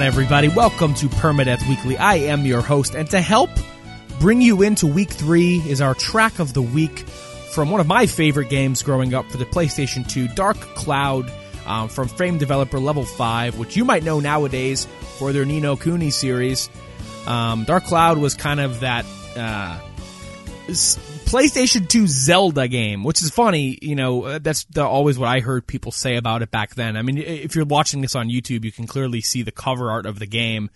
on, everybody? Welcome to Permadeath Weekly. I am your host, and to help bring you into week three is our track of the week from one of my favorite games growing up for the PlayStation 2, Dark Cloud, um, from Frame Developer Level 5, which you might know nowadays for their Ni no Kuni series. Um, Dark Cloud was kind of that uh, PlayStation 2 Zelda game, which is funny. You know, uh, that's the, always what I heard people say about it back then. I mean, if you're watching this on YouTube, you can clearly see the cover art of the game.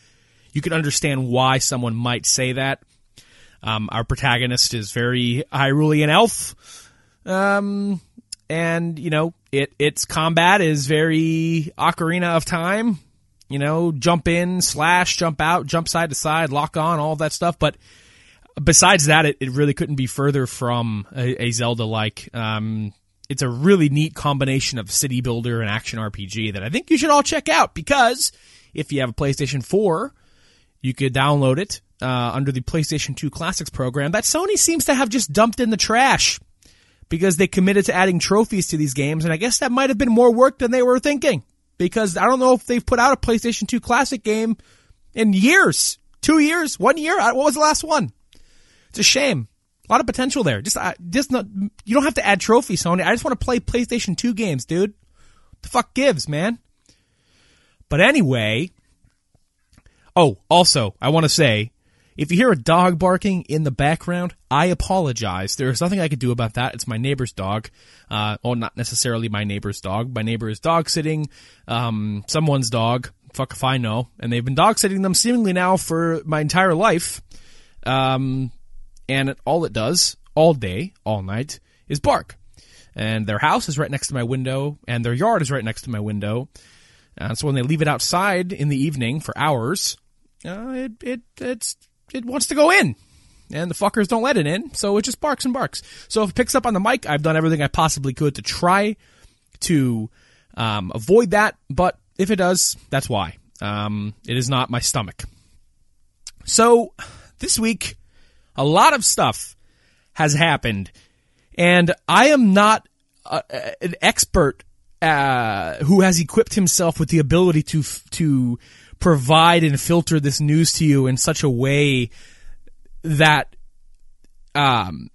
You can understand why someone might say that. Um, our protagonist is very Hyrulean elf. Um, and you know, it, its combat is very Ocarina of Time. You know, jump in, slash, jump out, jump side to side, lock on, all that stuff. But besides that, it, it really couldn't be further from a, a Zelda like. Um, it's a really neat combination of city builder and action RPG that I think you should all check out because if you have a PlayStation 4, you could download it uh, under the PlayStation 2 Classics program that Sony seems to have just dumped in the trash because they committed to adding trophies to these games, and I guess that might have been more work than they were thinking. Because I don't know if they've put out a PlayStation 2 Classic game in years, two years, one year. Uh, What was the last one? It's a shame. A lot of potential there. Just, uh, just not. You don't have to add trophies, Sony. I just want to play PlayStation 2 games, dude. The fuck gives, man. But anyway. Oh, also, I want to say, if you hear a dog barking in the background, I apologize. There is nothing I could do about that. It's my neighbor's dog. Uh, well, not necessarily my neighbor's dog. My neighbor is dog sitting, um, someone's dog. Fuck if I know. And they've been dog sitting them seemingly now for my entire life. Um, and all it does, all day, all night, is bark. And their house is right next to my window, and their yard is right next to my window. Uh, so when they leave it outside in the evening for hours, uh, it it it's it wants to go in, and the fuckers don't let it in, so it just barks and barks. So if it picks up on the mic, I've done everything I possibly could to try to um, avoid that. But if it does, that's why. Um, it is not my stomach. So this week, a lot of stuff has happened, and I am not uh, an expert uh, who has equipped himself with the ability to to provide and filter this news to you in such a way that um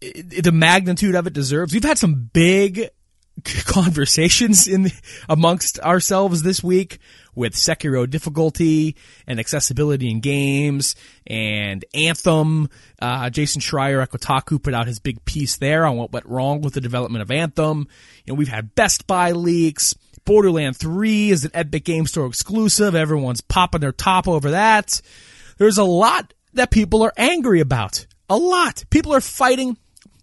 the magnitude of it deserves. We've had some big conversations in amongst ourselves this week with Sekiro difficulty and accessibility in games and Anthem. Uh, Jason Schreier at Kotaku put out his big piece there on what went wrong with the development of Anthem. You know, we've had Best Buy leaks. Borderland 3 is an Epic Game Store exclusive. Everyone's popping their top over that. There's a lot that people are angry about. A lot. People are fighting.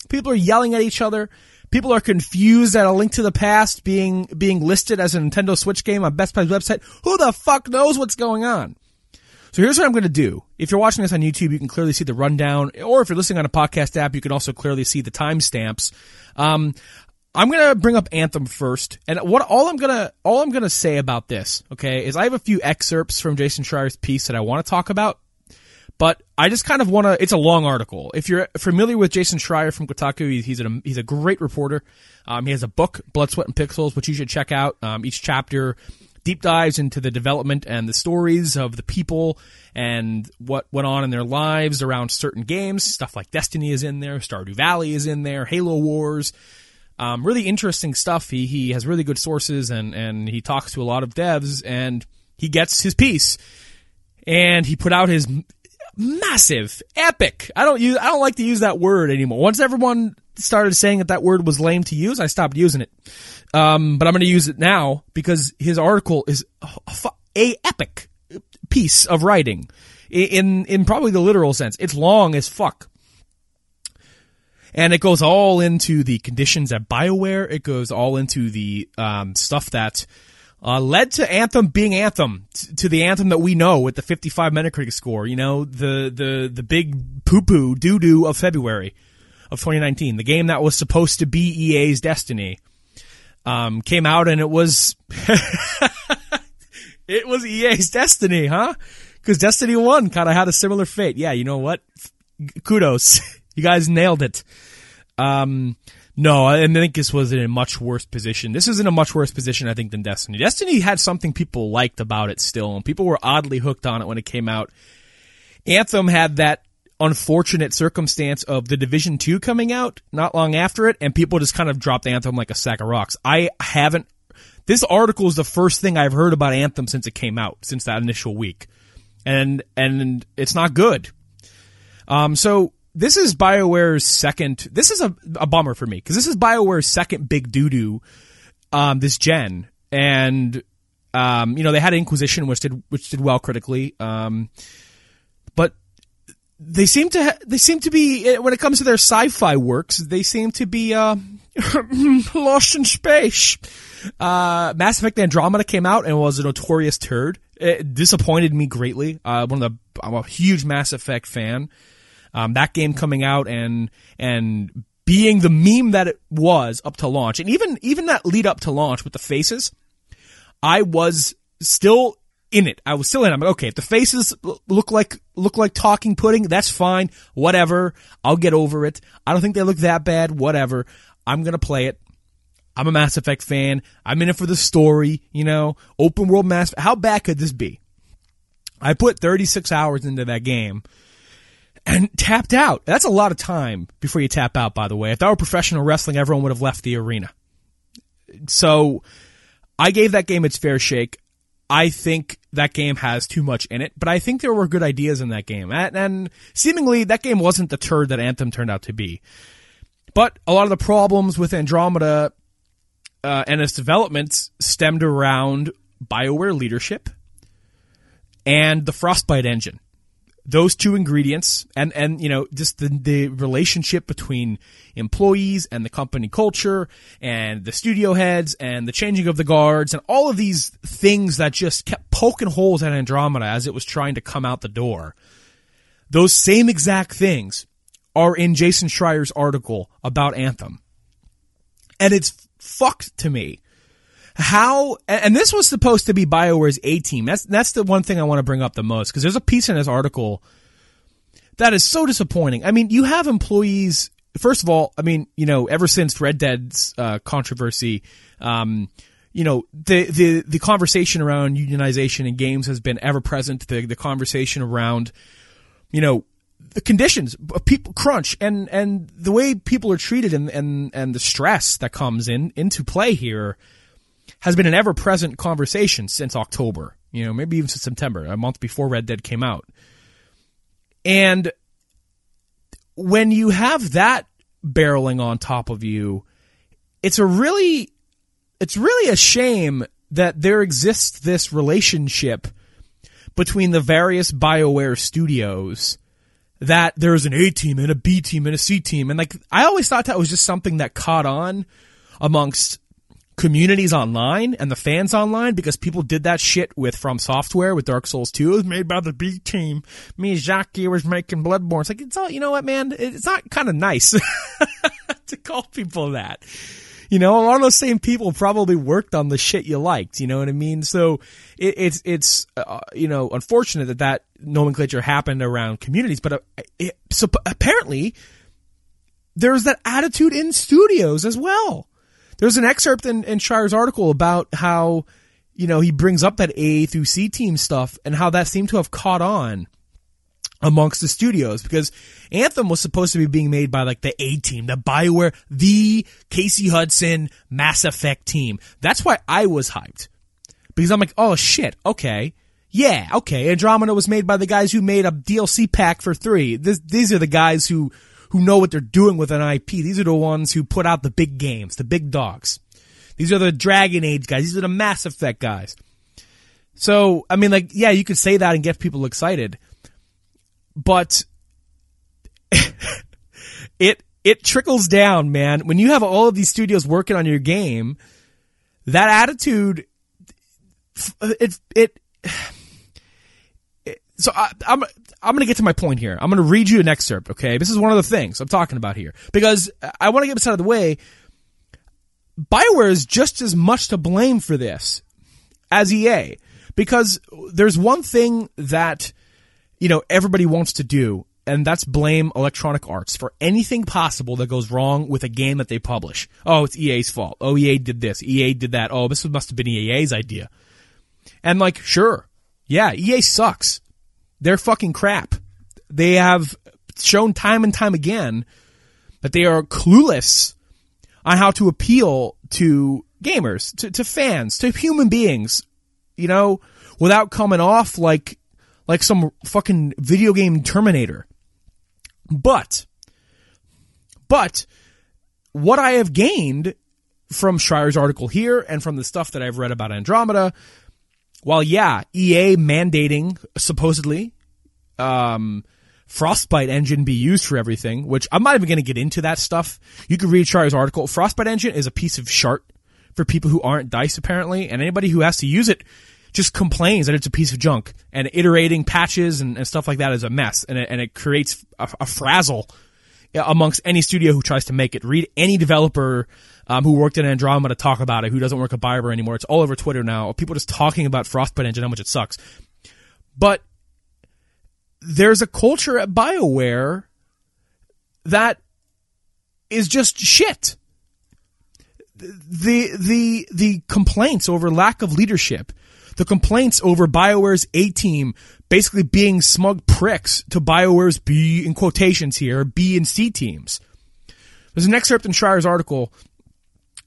People are yelling at each other. People are confused at a link to the past being being listed as a Nintendo Switch game on Best Buy's website. Who the fuck knows what's going on? So here's what I'm going to do. If you're watching this on YouTube, you can clearly see the rundown, or if you're listening on a podcast app, you can also clearly see the timestamps. Um, I'm going to bring up Anthem first, and what all I'm going to all I'm going to say about this, okay, is I have a few excerpts from Jason Schreier's piece that I want to talk about but I just kind of want to. It's a long article. If you're familiar with Jason Schreier from Kotaku, he's a he's a great reporter. Um, he has a book, Blood, Sweat, and Pixels, which you should check out. Um, each chapter deep dives into the development and the stories of the people and what went on in their lives around certain games. Stuff like Destiny is in there, Stardew Valley is in there, Halo Wars. Um, really interesting stuff. He he has really good sources and and he talks to a lot of devs and he gets his piece and he put out his massive, epic. I don't use, I don't like to use that word anymore. Once everyone started saying that that word was lame to use, I stopped using it. Um, but I'm going to use it now because his article is a, epic piece of writing in, in probably the literal sense. It's long as fuck. And it goes all into the conditions at BioWare. It goes all into the um, stuff that uh, led to Anthem being Anthem, t- to the Anthem that we know with the 55 Metacritic score. You know, the the the big poo poo doo doo of February of 2019, the game that was supposed to be EA's Destiny, um, came out and it was it was EA's Destiny, huh? Because Destiny One kind of had a similar fate. Yeah, you know what? Kudos, you guys nailed it. Um, No, I think this was in a much worse position. This is in a much worse position, I think, than Destiny. Destiny had something people liked about it still, and people were oddly hooked on it when it came out. Anthem had that unfortunate circumstance of the Division 2 coming out not long after it, and people just kind of dropped Anthem like a sack of rocks. I haven't. This article is the first thing I've heard about Anthem since it came out, since that initial week. And, and it's not good. Um, so this is BioWare's second. This is a, a bummer for me because this is BioWare's second big doo doo um, this gen, and um, you know they had Inquisition, which did which did well critically, um, but they seem to ha- they seem to be eh, when it comes to their sci-fi works, they seem to be uh, lost in space. Uh, Mass Effect Andromeda came out and was a notorious turd. It disappointed me greatly. Uh, one of the I'm a huge Mass Effect fan. Um, that game coming out and and being the meme that it was up to launch, and even even that lead up to launch with the faces, I was still in it. I was still in. It. I'm like, okay, if the faces look like look like talking pudding, that's fine. Whatever. I'll get over it. I don't think they look that bad. Whatever. I'm gonna play it. I'm a Mass Effect fan. I'm in it for the story. You know, open world Mass. How bad could this be? I put 36 hours into that game and tapped out. That's a lot of time before you tap out, by the way. If that were professional wrestling, everyone would have left the arena. So I gave that game its fair shake. I think that game has too much in it, but I think there were good ideas in that game. And, and seemingly that game wasn't the turd that Anthem turned out to be. But a lot of the problems with Andromeda uh, and its development stemmed around BioWare leadership and the Frostbite engine those two ingredients and and you know just the the relationship between employees and the company culture and the studio heads and the changing of the guards and all of these things that just kept poking holes at Andromeda as it was trying to come out the door. Those same exact things are in Jason Schreier's article about Anthem. And it's fucked to me how and this was supposed to be BioWare's A team. That's that's the one thing I want to bring up the most because there's a piece in this article that is so disappointing. I mean, you have employees. First of all, I mean, you know, ever since Red Dead's uh, controversy, um, you know, the the the conversation around unionization in games has been ever present. The the conversation around, you know, the conditions, people crunch, and and the way people are treated, and and and the stress that comes in into play here has been an ever present conversation since October, you know, maybe even since September, a month before Red Dead came out. And when you have that barreling on top of you, it's a really, it's really a shame that there exists this relationship between the various BioWare studios that there's an A team and a B team and a C team. And like, I always thought that was just something that caught on amongst communities online and the fans online because people did that shit with From Software with Dark Souls 2. It was made by the B team. Me and Miyazaki was making Bloodborne. It's like, it's all, you know what, man? It's not kind of nice to call people that. You know, a lot of those same people probably worked on the shit you liked. You know what I mean? So it, it's, it's, uh, you know, unfortunate that that nomenclature happened around communities, but uh, it, so apparently there's that attitude in studios as well there's an excerpt in, in Schreier's article about how, you know, he brings up that A through C team stuff and how that seemed to have caught on amongst the studios because Anthem was supposed to be being made by like the A team, the Bioware, the Casey Hudson Mass Effect team. That's why I was hyped because I'm like, oh shit, okay. Yeah, okay. Andromeda was made by the guys who made a DLC pack for three. This, these are the guys who who know what they're doing with an IP. These are the ones who put out the big games, the big dogs. These are the Dragon Age guys. These are the Mass Effect guys. So, I mean, like, yeah, you could say that and get people excited, but it, it trickles down, man. When you have all of these studios working on your game, that attitude, it, it, it so I, I'm I'm going to get to my point here. I'm going to read you an excerpt, okay? This is one of the things I'm talking about here. Because I want to get this out of the way. Bioware is just as much to blame for this as EA. Because there's one thing that, you know, everybody wants to do. and that's blame Electronic Arts for anything possible that goes wrong with a game that they publish. Oh, it's EA's fault. Oh, EA did this. EA did that. Oh, this must have been EA's idea. And like, sure. Yeah, EA sucks. They're fucking crap. They have shown time and time again that they are clueless on how to appeal to gamers, to, to fans, to human beings, you know, without coming off like, like some fucking video game Terminator. But, but, what I have gained from Schreier's article here and from the stuff that I've read about Andromeda, while yeah, EA mandating supposedly, um, Frostbite engine be used for everything, which I'm not even going to get into that stuff. You can read Charlie's article. Frostbite engine is a piece of shart for people who aren't DICE apparently, and anybody who has to use it just complains that it's a piece of junk and iterating patches and, and stuff like that is a mess and it, and it creates a, a, frazzle amongst any studio who tries to make it. Read any developer um, who worked in Andromeda to talk about it who doesn't work at BioWare anymore. It's all over Twitter now. People just talking about Frostbite engine, how much it sucks. But there's a culture at BioWare that is just shit. The, the, the complaints over lack of leadership, the complaints over BioWare's A team basically being smug pricks to BioWare's B, in quotations here, B and C teams. There's an excerpt in Schreier's article,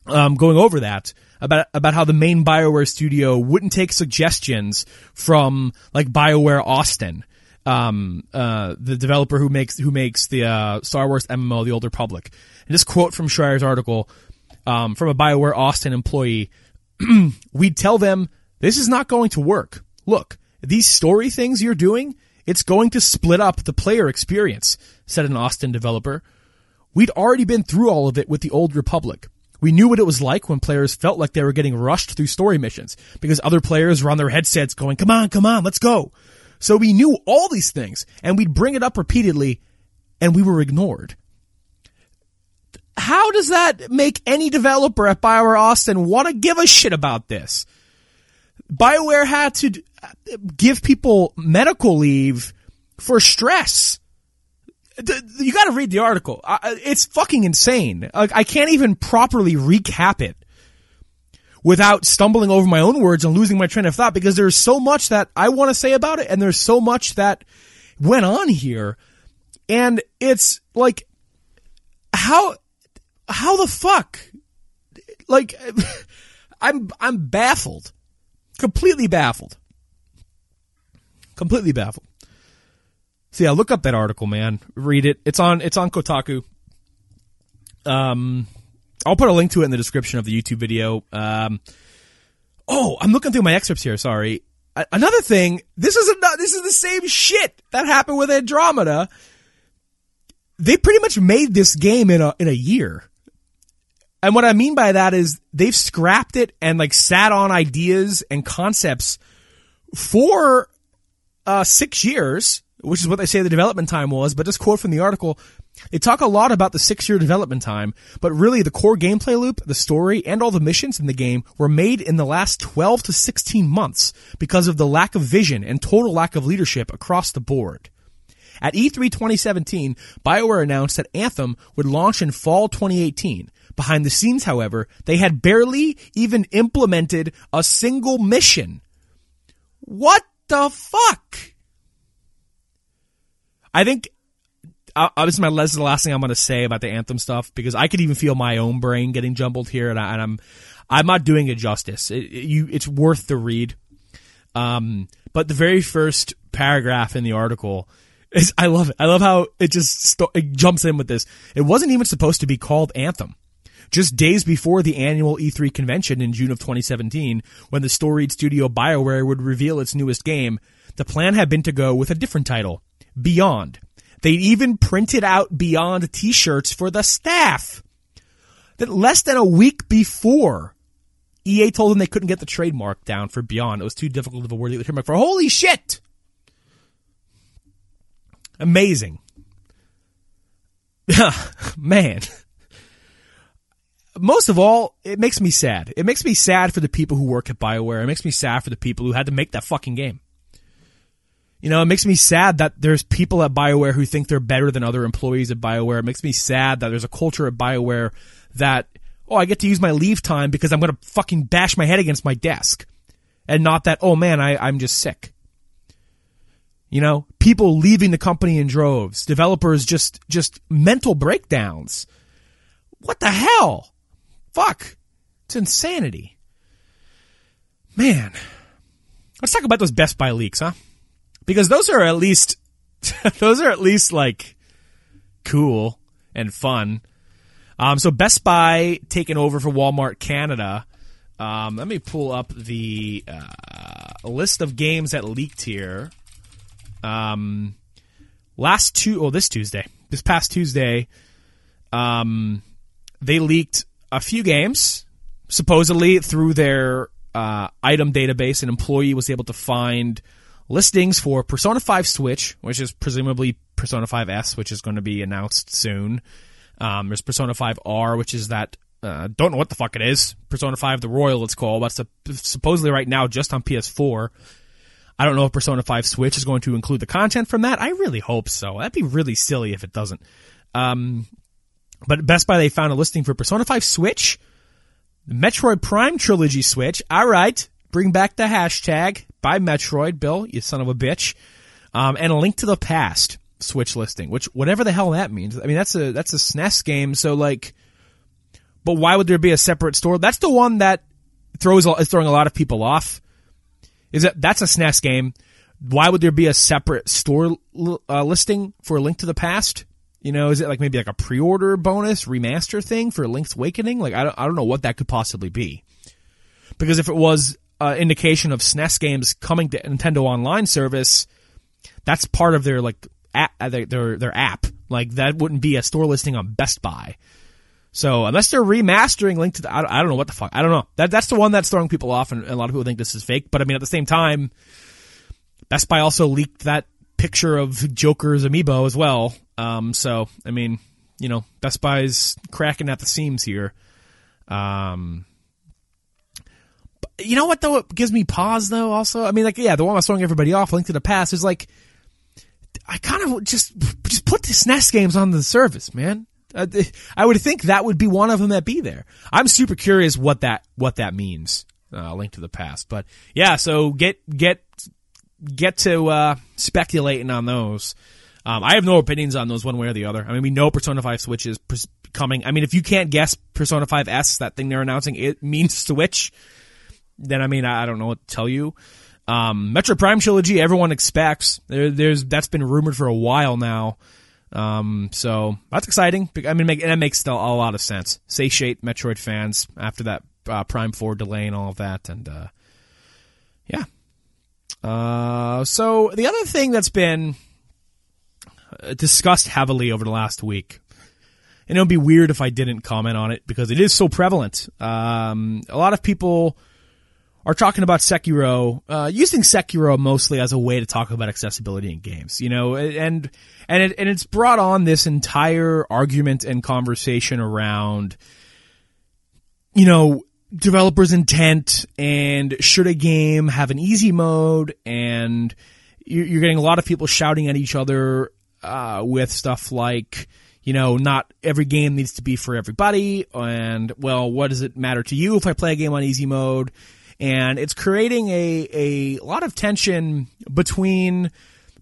um, going over that about about how the main BioWare studio wouldn't take suggestions from like BioWare Austin um, uh, the developer who makes who makes the uh, Star Wars MMO, The Old Republic. And this quote from Schreier's article um, from a Bioware Austin employee: "We'd tell them this is not going to work. Look, these story things you're doing, it's going to split up the player experience," said an Austin developer. We'd already been through all of it with the Old Republic. We knew what it was like when players felt like they were getting rushed through story missions because other players were on their headsets going, come on, come on, let's go. So we knew all these things and we'd bring it up repeatedly and we were ignored. How does that make any developer at BioWare Austin want to give a shit about this? BioWare had to uh, give people medical leave for stress. You got to read the article. It's fucking insane. I can't even properly recap it without stumbling over my own words and losing my train of thought because there's so much that I want to say about it and there's so much that went on here. And it's like, how, how the fuck? Like, I'm, I'm baffled. Completely baffled. Completely baffled. So yeah, look up that article, man. Read it. It's on, it's on Kotaku. Um, I'll put a link to it in the description of the YouTube video. Um, oh, I'm looking through my excerpts here. Sorry. Another thing, this is a, this is the same shit that happened with Andromeda. They pretty much made this game in a in a year. And what I mean by that is they've scrapped it and like sat on ideas and concepts for uh, six years, which is what they say the development time was. But just quote from the article, they talk a lot about the six year development time, but really the core gameplay loop, the story, and all the missions in the game were made in the last 12 to 16 months because of the lack of vision and total lack of leadership across the board. At E3 2017, BioWare announced that Anthem would launch in fall 2018. Behind the scenes, however, they had barely even implemented a single mission. What the fuck? I think I, this is my this is the last thing I'm going to say about the anthem stuff because I could even feel my own brain getting jumbled here, and, I, am I'm not doing it justice. It, it, you, it's worth the read. Um, but the very first paragraph in the article is I love it. I love how it just st- it jumps in with this. It wasn't even supposed to be called Anthem. Just days before the annual E3 convention in June of 2017, when the storied studio BioWare would reveal its newest game, the plan had been to go with a different title, Beyond. They'd even printed out Beyond t-shirts for the staff. That less than a week before, EA told them they couldn't get the trademark down for Beyond. It was too difficult of a word to get the trademark for. Holy shit! Amazing. Man. Most of all, it makes me sad. It makes me sad for the people who work at BioWare. It makes me sad for the people who had to make that fucking game. You know, it makes me sad that there's people at BioWare who think they're better than other employees at BioWare. It makes me sad that there's a culture at BioWare that, oh, I get to use my leave time because I'm going to fucking bash my head against my desk. And not that, oh man, I, I'm just sick. You know, people leaving the company in droves, developers just, just mental breakdowns. What the hell? Fuck. It's insanity. Man. Let's talk about those Best Buy leaks, huh? Because those are at least, those are at least like cool and fun. Um, so Best Buy taking over for Walmart Canada. Um, let me pull up the uh, list of games that leaked here. Um, last two, oh, this Tuesday, this past Tuesday, um, they leaked a few games. Supposedly through their uh, item database, an employee was able to find listings for Persona 5 Switch, which is presumably Persona 5S, which is going to be announced soon. Um, there's Persona 5 R, which is that uh, don't know what the fuck it is. Persona 5 the Royal, it's called, but it's supposedly right now just on PS4. I don't know if Persona 5 Switch is going to include the content from that. I really hope so. That'd be really silly if it doesn't. Um, but Best Buy, they found a listing for Persona 5 Switch, Metroid Prime Trilogy Switch. All right. Bring back the hashtag. Buy Metroid, Bill, you son of a bitch. Um, and a link to the past Switch listing, which whatever the hell that means. I mean, that's a, that's a SNES game. So like, but why would there be a separate store? That's the one that throws, is throwing a lot of people off is that that's a SNES game. Why would there be a separate store uh, listing for a Link to the Past? You know, is it like maybe like a pre-order bonus remaster thing for Link's Awakening? Like I don't, I don't know what that could possibly be. Because if it was an indication of SNES games coming to Nintendo Online service, that's part of their like app, uh, their their app. Like that wouldn't be a store listing on Best Buy. So unless they're remastering Link to the, I don't, I don't know what the fuck. I don't know. That that's the one that's throwing people off, and, and a lot of people think this is fake. But I mean, at the same time, Best Buy also leaked that picture of Joker's amiibo as well. Um, so I mean, you know, Best Buy's cracking at the seams here. Um, you know what though? It gives me pause though. Also, I mean, like, yeah, the one I was throwing everybody off, Link to the Past, is like, I kind of just just put the SNES games on the service, man. Uh, I would think that would be one of them that be there. I'm super curious what that what that means. Uh, link to the past, but yeah. So get get get to uh, speculating on those. Um, I have no opinions on those one way or the other. I mean, we know Persona 5 Switch is pers- coming. I mean, if you can't guess Persona 5 S, that thing they're announcing, it means Switch, then I mean, I don't know what to tell you. Um, Metroid Prime Trilogy, everyone expects. There, there's, that's been rumored for a while now. Um, so that's exciting. I mean, make, that makes a lot of sense. Satiate Metroid fans after that uh, Prime Four delay and all of that, and uh, yeah. Uh, so the other thing that's been uh, discussed heavily over the last week, and it would be weird if I didn't comment on it because it is so prevalent. Um, a lot of people are talking about Sekiro, uh, using Sekiro mostly as a way to talk about accessibility in games, you know, and, and it, and it's brought on this entire argument and conversation around, you know, developers intent and should a game have an easy mode and you're getting a lot of people shouting at each other, uh, with stuff like, you know, not every game needs to be for everybody. And, well, what does it matter to you if I play a game on easy mode? And it's creating a a lot of tension between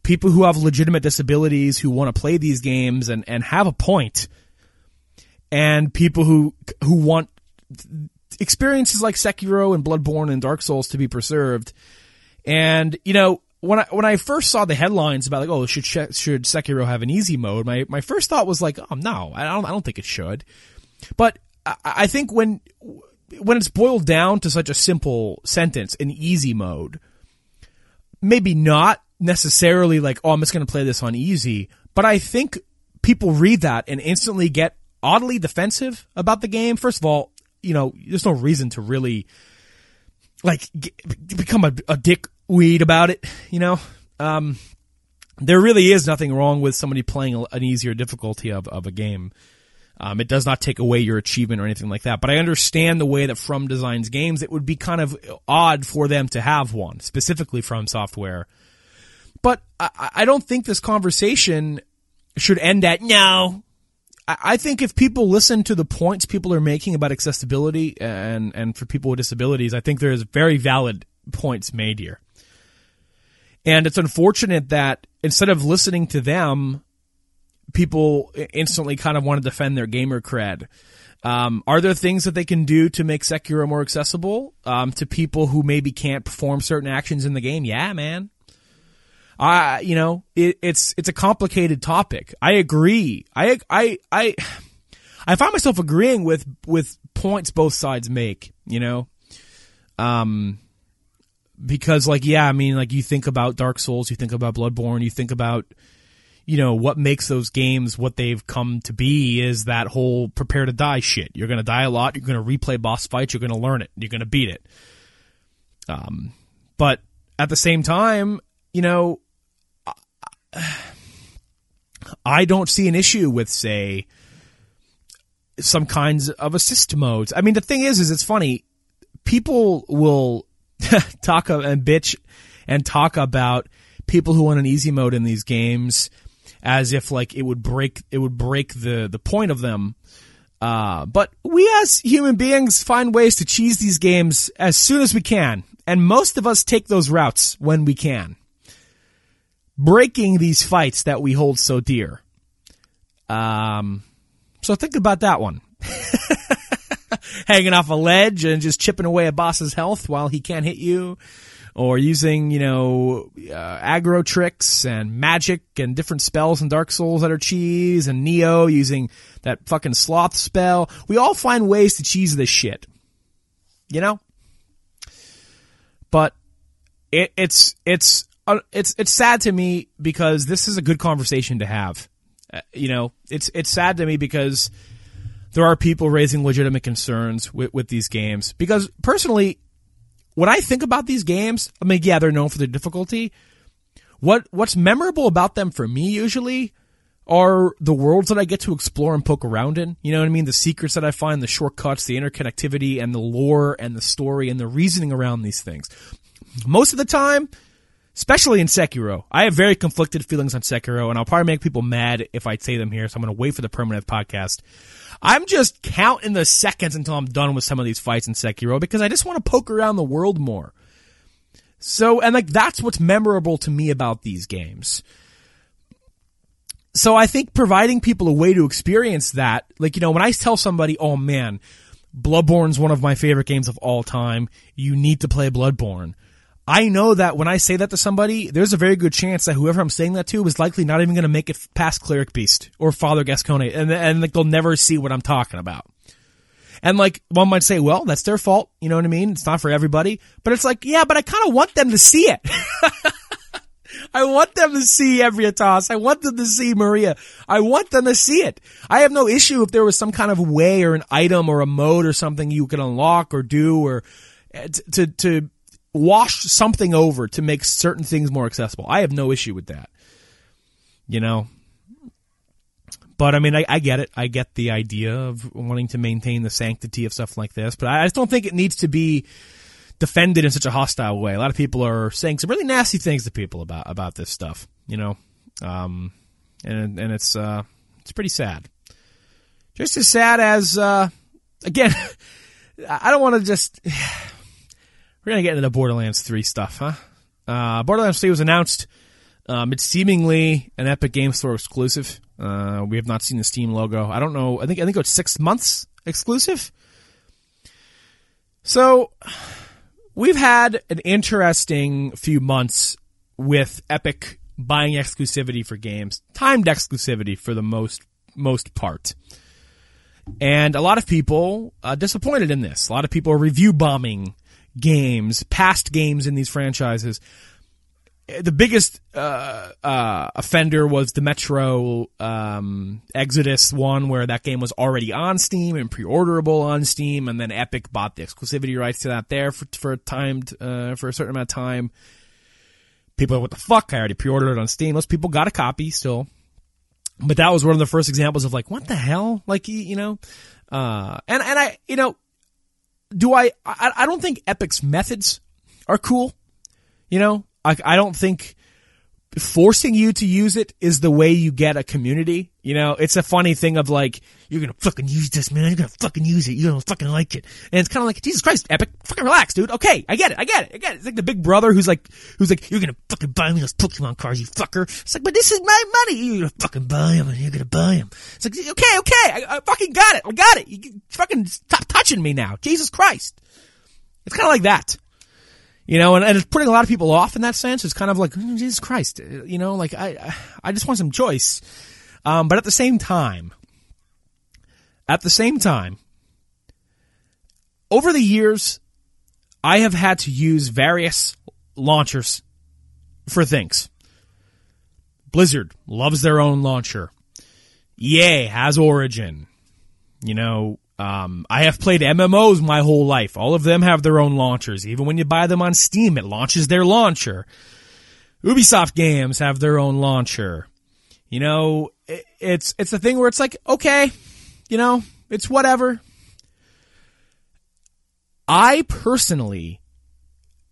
people who have legitimate disabilities who want to play these games and and have a point and people who who want experiences like Sekiro and Bloodborne and Dark Souls to be preserved. And you know when I when I first saw the headlines about like oh should should Sekiro have an easy mode my my first thought was like oh no I don't I don't think it should. But I, I think when when it's boiled down to such a simple sentence in easy mode, maybe not necessarily like, oh, I'm just going to play this on easy, but I think people read that and instantly get oddly defensive about the game. First of all, you know, there's no reason to really like get, become a, a dick weed about it, you know? Um, there really is nothing wrong with somebody playing an easier difficulty of, of a game. Um, it does not take away your achievement or anything like that. But I understand the way that From designs games. It would be kind of odd for them to have one, specifically from software. but I, I don't think this conversation should end at no. I, I think if people listen to the points people are making about accessibility and, and for people with disabilities, I think there's very valid points made here. And it's unfortunate that instead of listening to them, people instantly kind of want to defend their gamer cred. Um, are there things that they can do to make Sekiro more accessible um, to people who maybe can't perform certain actions in the game? Yeah, man. I, you know, it, it's it's a complicated topic. I agree. I I I I find myself agreeing with with points both sides make. You know, um, because like yeah, I mean, like you think about Dark Souls, you think about Bloodborne, you think about you know, what makes those games what they've come to be is that whole prepare to die shit. You're going to die a lot. You're going to replay boss fights. You're going to learn it. You're going to beat it. Um, but at the same time, you know, I don't see an issue with, say, some kinds of assist modes. I mean, the thing is, is it's funny. People will talk and bitch and talk about people who want an easy mode in these games as if like it would break it would break the the point of them. Uh, but we as human beings find ways to cheese these games as soon as we can, and most of us take those routes when we can. Breaking these fights that we hold so dear. Um, so think about that one. Hanging off a ledge and just chipping away a boss's health while he can't hit you or using, you know, uh, aggro tricks and magic and different spells in Dark Souls that are cheese and Neo using that fucking sloth spell. We all find ways to cheese this shit. You know? But it, it's, it's, uh, it's, it's sad to me because this is a good conversation to have. Uh, you know, it's, it's sad to me because there are people raising legitimate concerns with, with these games because personally, when I think about these games, I mean, yeah, they're known for their difficulty. What what's memorable about them for me usually are the worlds that I get to explore and poke around in. You know what I mean? The secrets that I find, the shortcuts, the interconnectivity, and the lore and the story and the reasoning around these things. Most of the time, especially in Sekiro, I have very conflicted feelings on Sekiro, and I'll probably make people mad if I say them here. So I'm going to wait for the permanent podcast. I'm just counting the seconds until I'm done with some of these fights in Sekiro because I just want to poke around the world more. So, and like that's what's memorable to me about these games. So I think providing people a way to experience that, like, you know, when I tell somebody, oh man, Bloodborne's one of my favorite games of all time, you need to play Bloodborne. I know that when I say that to somebody, there's a very good chance that whoever I'm saying that to is likely not even going to make it past Cleric Beast or Father Gascoigne, and and like they'll never see what I'm talking about. And like one might say, well, that's their fault. You know what I mean? It's not for everybody, but it's like, yeah, but I kind of want them to see it. I want them to see Ebrietas. I want them to see Maria. I want them to see it. I have no issue if there was some kind of way or an item or a mode or something you could unlock or do or eh, to to wash something over to make certain things more accessible. I have no issue with that. You know? But I mean, I, I, get it. I get the idea of wanting to maintain the sanctity of stuff like this, but I just don't think it needs to be defended in such a hostile way. A lot of people are saying some really nasty things to people about about this stuff, you know, um, and and it's uh, it's pretty sad. Just as sad as uh, again, I don't want to just we're gonna get into the Borderlands 3 stuff, huh? Uh, Borderlands 3 was announced. Um, it's seemingly an Epic Game Store exclusive. Uh, we have not seen the Steam logo. I don't know. I think I think it's six months exclusive. So we've had an interesting few months with Epic buying exclusivity for games, timed exclusivity for the most most part. And a lot of people uh, disappointed in this. A lot of people are review bombing games, past games in these franchises. The biggest uh, uh, offender was the Metro um, Exodus one, where that game was already on Steam and pre-orderable on Steam, and then Epic bought the exclusivity rights to that there for for a timed uh, for a certain amount of time. People, what the fuck? I already pre-ordered it on Steam. Most people got a copy still, but that was one of the first examples of like, what the hell? Like, you know, uh, and and I, you know, do I, I, I don't think Epic's methods are cool. You know, I, I don't think forcing you to use it is the way you get a community. You know, it's a funny thing of like, you're gonna fucking use this, man. You're gonna fucking use it. You're gonna fucking like it. And it's kind of like, Jesus Christ, Epic, fucking relax, dude. Okay, I get it. I get it. I get it. It's like the big brother who's like, who's like, you're gonna fucking buy me those Pokemon cards, you fucker. It's like, but this is my money. You're gonna fucking buy them and you're gonna buy them. It's like, okay, okay. I, I fucking got it. I got it. You fucking stop touching me now. Jesus Christ. It's kind of like that. You know, and, and it's putting a lot of people off in that sense. It's kind of like, oh, Jesus Christ, you know, like I, I just want some choice. Um, but at the same time, at the same time, over the years, I have had to use various launchers for things. Blizzard loves their own launcher. EA has Origin. You know, um, I have played MMOs my whole life. All of them have their own launchers. Even when you buy them on Steam, it launches their launcher. Ubisoft games have their own launcher. You know, it, it's it's a thing where it's like, okay, you know, it's whatever. I personally,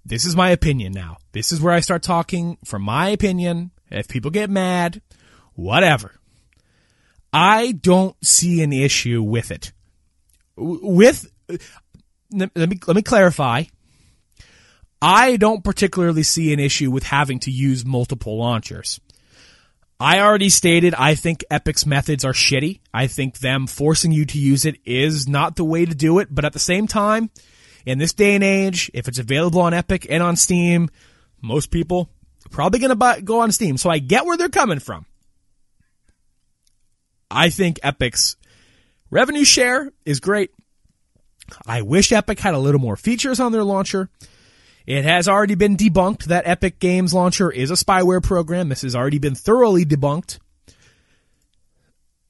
this is my opinion now. This is where I start talking from my opinion. If people get mad, whatever. I don't see an issue with it with let me let me clarify. I don't particularly see an issue with having to use multiple launchers. I already stated I think Epic's methods are shitty. I think them forcing you to use it is not the way to do it, but at the same time, in this day and age, if it's available on Epic and on Steam, most people probably going to go on Steam. So I get where they're coming from. I think Epic's Revenue share is great. I wish Epic had a little more features on their launcher. It has already been debunked that Epic Games Launcher is a spyware program. This has already been thoroughly debunked.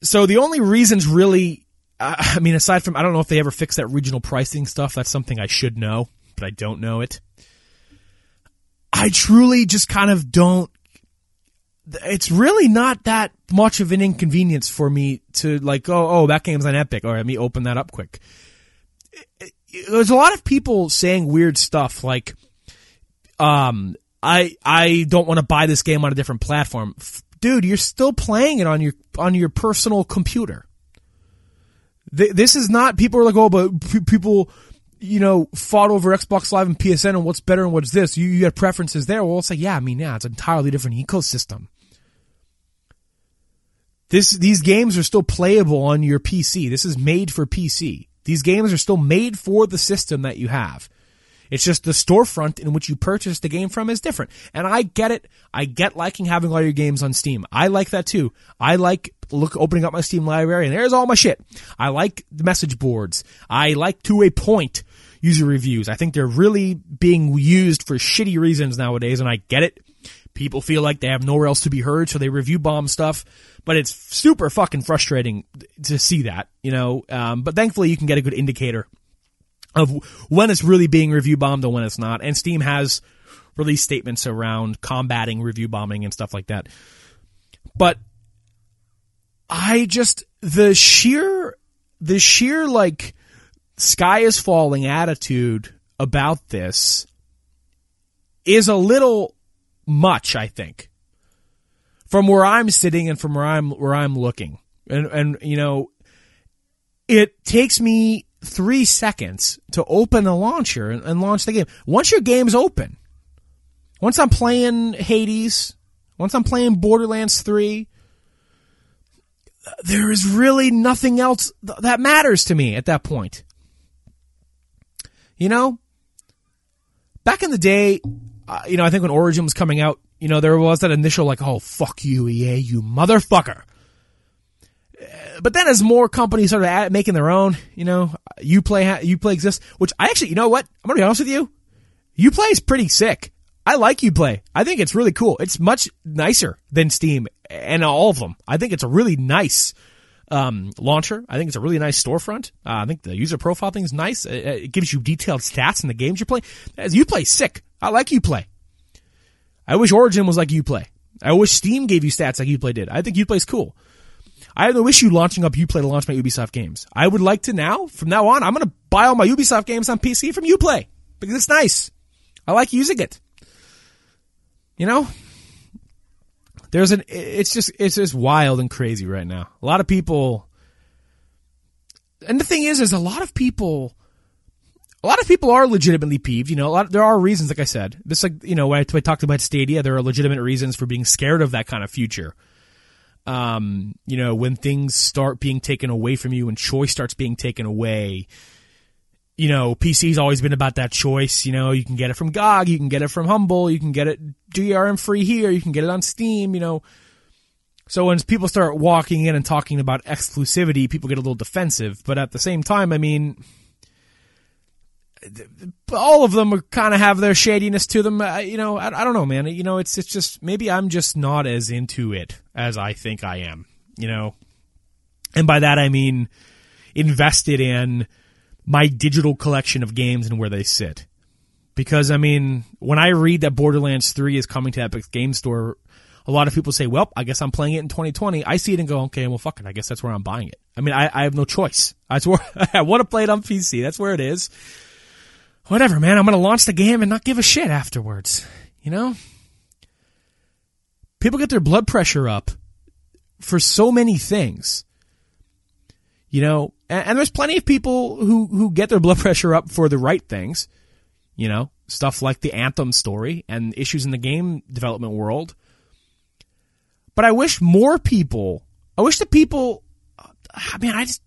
So the only reasons really, I mean, aside from, I don't know if they ever fixed that regional pricing stuff. That's something I should know, but I don't know it. I truly just kind of don't it's really not that much of an inconvenience for me to like, oh, oh, that game's on Epic. All right, let me open that up quick. There's a lot of people saying weird stuff like, um, I I don't want to buy this game on a different platform. Dude, you're still playing it on your on your personal computer. This is not people are like, oh, but people you know, fought over Xbox Live and PSN and what's better and what's this. You, you have preferences there. Well, like, yeah, I mean, yeah, it's an entirely different ecosystem. This, these games are still playable on your PC. This is made for PC. These games are still made for the system that you have. It's just the storefront in which you purchase the game from is different. And I get it. I get liking having all your games on Steam. I like that too. I like look opening up my Steam library and there's all my shit. I like the message boards. I like to a point user reviews. I think they're really being used for shitty reasons nowadays and I get it. People feel like they have nowhere else to be heard, so they review bomb stuff. But it's super fucking frustrating to see that, you know. Um, but thankfully, you can get a good indicator of when it's really being review bombed and when it's not. And Steam has released statements around combating review bombing and stuff like that. But I just the sheer the sheer like sky is falling attitude about this is a little much, I think. From where I'm sitting and from where I'm where I'm looking. And and you know it takes me three seconds to open the launcher and, and launch the game. Once your game's open, once I'm playing Hades, once I'm playing Borderlands 3, there is really nothing else that matters to me at that point. You know, back in the day, uh, you know, I think when Origin was coming out, you know, there was that initial like, oh, fuck you, EA, you motherfucker. Uh, but then as more companies started making their own, you know, Uplay, you play exists, which I actually, you know what? I'm gonna be honest with you. Uplay is pretty sick. I like Uplay. I think it's really cool. It's much nicer than Steam and all of them. I think it's a really nice um, launcher. I think it's a really nice storefront. Uh, I think the user profile thing is nice. It, it, gives you detailed stats in the games you're playing. As play, sick. I like Uplay. I wish Origin was like Uplay. I wish Steam gave you stats like Uplay did. I think you Uplay's cool. I have no issue launching up Uplay to launch my Ubisoft games. I would like to now, from now on, I'm going to buy all my Ubisoft games on PC from Uplay because it's nice. I like using it. You know? There's an it's just it's just wild and crazy right now. A lot of people and the thing is is a lot of people a lot of people are legitimately peeved. You know, a lot there are reasons, like I said. This, like you know, when I, when I talked about Stadia, there are legitimate reasons for being scared of that kind of future. Um, you know, when things start being taken away from you and choice starts being taken away. You know, PC's always been about that choice. You know, you can get it from GOG, you can get it from Humble, you can get it DRM free here, you can get it on Steam. You know, so when people start walking in and talking about exclusivity, people get a little defensive. But at the same time, I mean all of them kind of have their shadiness to them. Uh, you know, I, I, don't know, man. You know, it's it's just maybe I'm just not as into it as I think I am. You know, and by that I mean invested in my digital collection of games and where they sit. Because I mean, when I read that Borderlands 3 is coming to Epic Game Store, a lot of people say, "Well, I guess I'm playing it in 2020." I see it and go, "Okay, well, fuck it. I guess that's where I'm buying it." I mean, I, I have no choice. I want to play it on PC. That's where it is whatever, man, I'm going to launch the game and not give a shit afterwards. You know? People get their blood pressure up for so many things. You know, and, and, there's plenty of people who, who get their blood pressure up for the right things. You know, stuff like the Anthem story and issues in the game development world. But I wish more people, I wish the people, I mean, I just,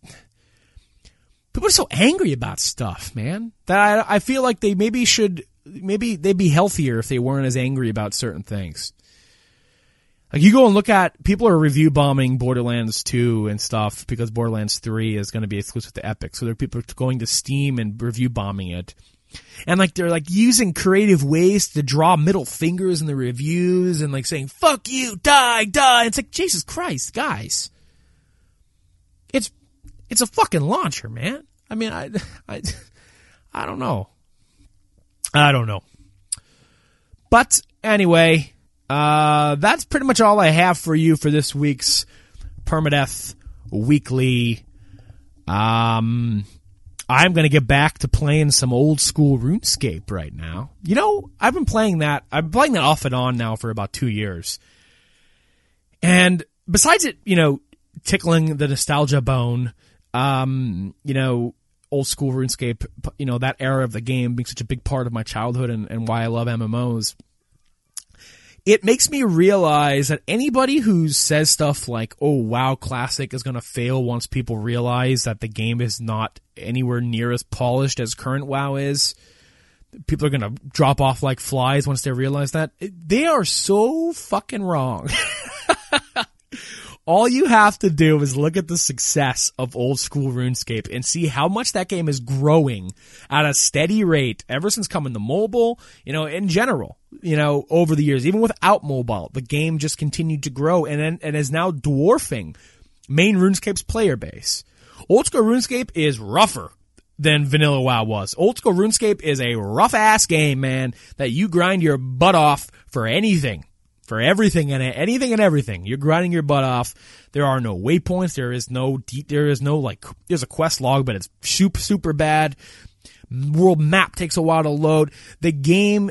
people are so angry about stuff, man. That I, I feel like they maybe should, maybe they'd be healthier if they weren't as angry about certain things. Like you go and look at people are review bombing Borderlands 2 and stuff because Borderlands 3 is going to be exclusive to Epic. So there are people going to Steam and review bombing it. And like they're like using creative ways to draw middle fingers in the reviews and like saying "fuck you, die, die." It's like Jesus Christ, guys. It's it's a fucking launcher, man. I mean, I, I, I don't know. I don't know. But anyway, uh, that's pretty much all I have for you for this week's Permadeath Weekly. Um, I'm going to get back to playing some old school RuneScape right now. You know, I've been playing that. I've been playing that off and on now for about two years. And besides it, you know, tickling the nostalgia bone, um, you know, old school RuneScape, you know, that era of the game being such a big part of my childhood and, and why I love MMOs. It makes me realize that anybody who says stuff like, oh, WoW Classic is going to fail once people realize that the game is not anywhere near as polished as current WoW is, people are going to drop off like flies once they realize that. They are so fucking wrong. all you have to do is look at the success of old school RuneScape and see how much that game is growing at a steady rate ever since coming to mobile, you know, in general, you know, over the years, even without mobile, the game just continued to grow and, and is now dwarfing main RuneScape's player base. Old school RuneScape is rougher than vanilla WoW was. Old school RuneScape is a rough ass game, man, that you grind your butt off for anything for everything and anything and everything. You're grinding your butt off. There are no waypoints. There is no deep, there is no like, there's a quest log, but it's super, super bad. World map takes a while to load. The game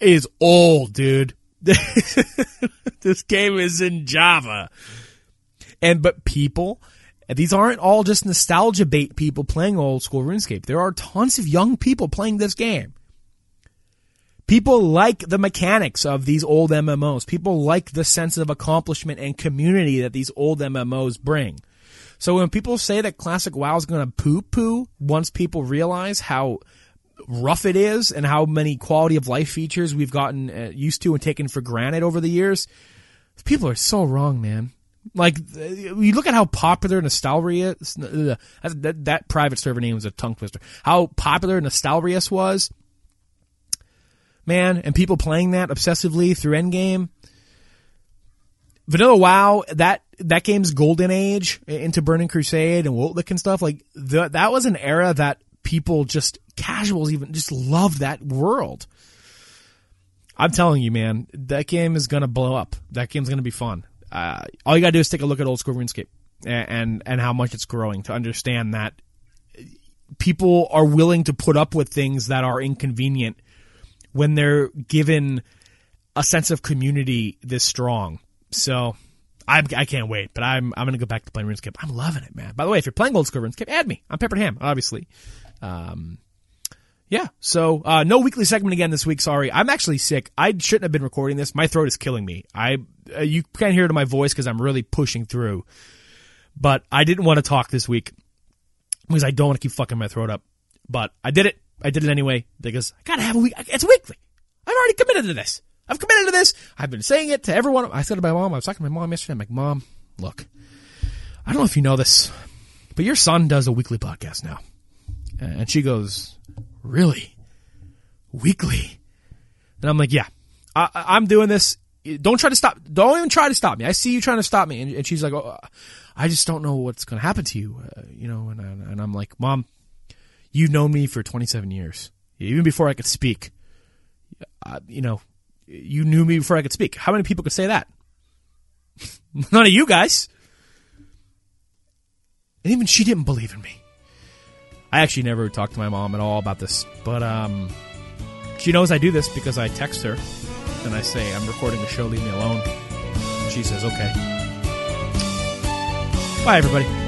is old, dude. this game is in Java. And, but people, these aren't all just nostalgia bait people playing old school RuneScape. There are tons of young people playing this game. People like the mechanics of these old MMOs. People like the sense of accomplishment and community that these old MMOs bring. So when people say that classic WoW is going to poo poo once people realize how rough it is and how many quality of life features we've gotten uh, used to and taken for granted over the years, people are so wrong, man. Like you look at how popular Nostalrius that, that, that private server name was a tongue twister. How popular Nostalrius was man, and people playing that obsessively through Endgame. Vanilla WoW, that that game's golden age into Burning Crusade and WotLK and stuff, like the, that was an era that people just casuals even just loved that world. I'm telling you, man, that game is gonna blow up. That game's gonna be fun. Uh, all you gotta do is take a look at old school RuneScape and, and and how much it's growing to understand that people are willing to put up with things that are inconvenient when they're given a sense of community this strong. So I'm, I can't wait, but I'm, I'm to go back to playing RuneScape. I'm loving it, man. By the way, if you're playing old school RuneScape, add me. I'm Peppered Ham, obviously. Um, yeah. So, uh, no weekly segment again this week. Sorry. I'm actually sick. I shouldn't have been recording this. My throat is killing me. I, uh, you can't hear it in my voice because I'm really pushing through, but I didn't want to talk this week because I don't want to keep fucking my throat up, but I did it. I did it anyway because I gotta have a week. It's weekly. I've already committed to this. I've committed to this. I've been saying it to everyone. I said to my mom, I was talking to my mom yesterday. I'm like, Mom, look, I don't know if you know this, but your son does a weekly podcast now. And she goes, Really? Weekly? And I'm like, Yeah, I, am doing this. Don't try to stop. Don't even try to stop me. I see you trying to stop me. And, and she's like, oh, I just don't know what's going to happen to you. Uh, you know, and, and I'm like, Mom, you've known me for 27 years, even before I could speak. Uh, you know, you knew me before I could speak. How many people could say that? None of you guys. And even she didn't believe in me. I actually never talked to my mom at all about this, but um, she knows I do this because I text her and I say, I'm recording a show, leave me alone. And she says, okay. Bye, everybody.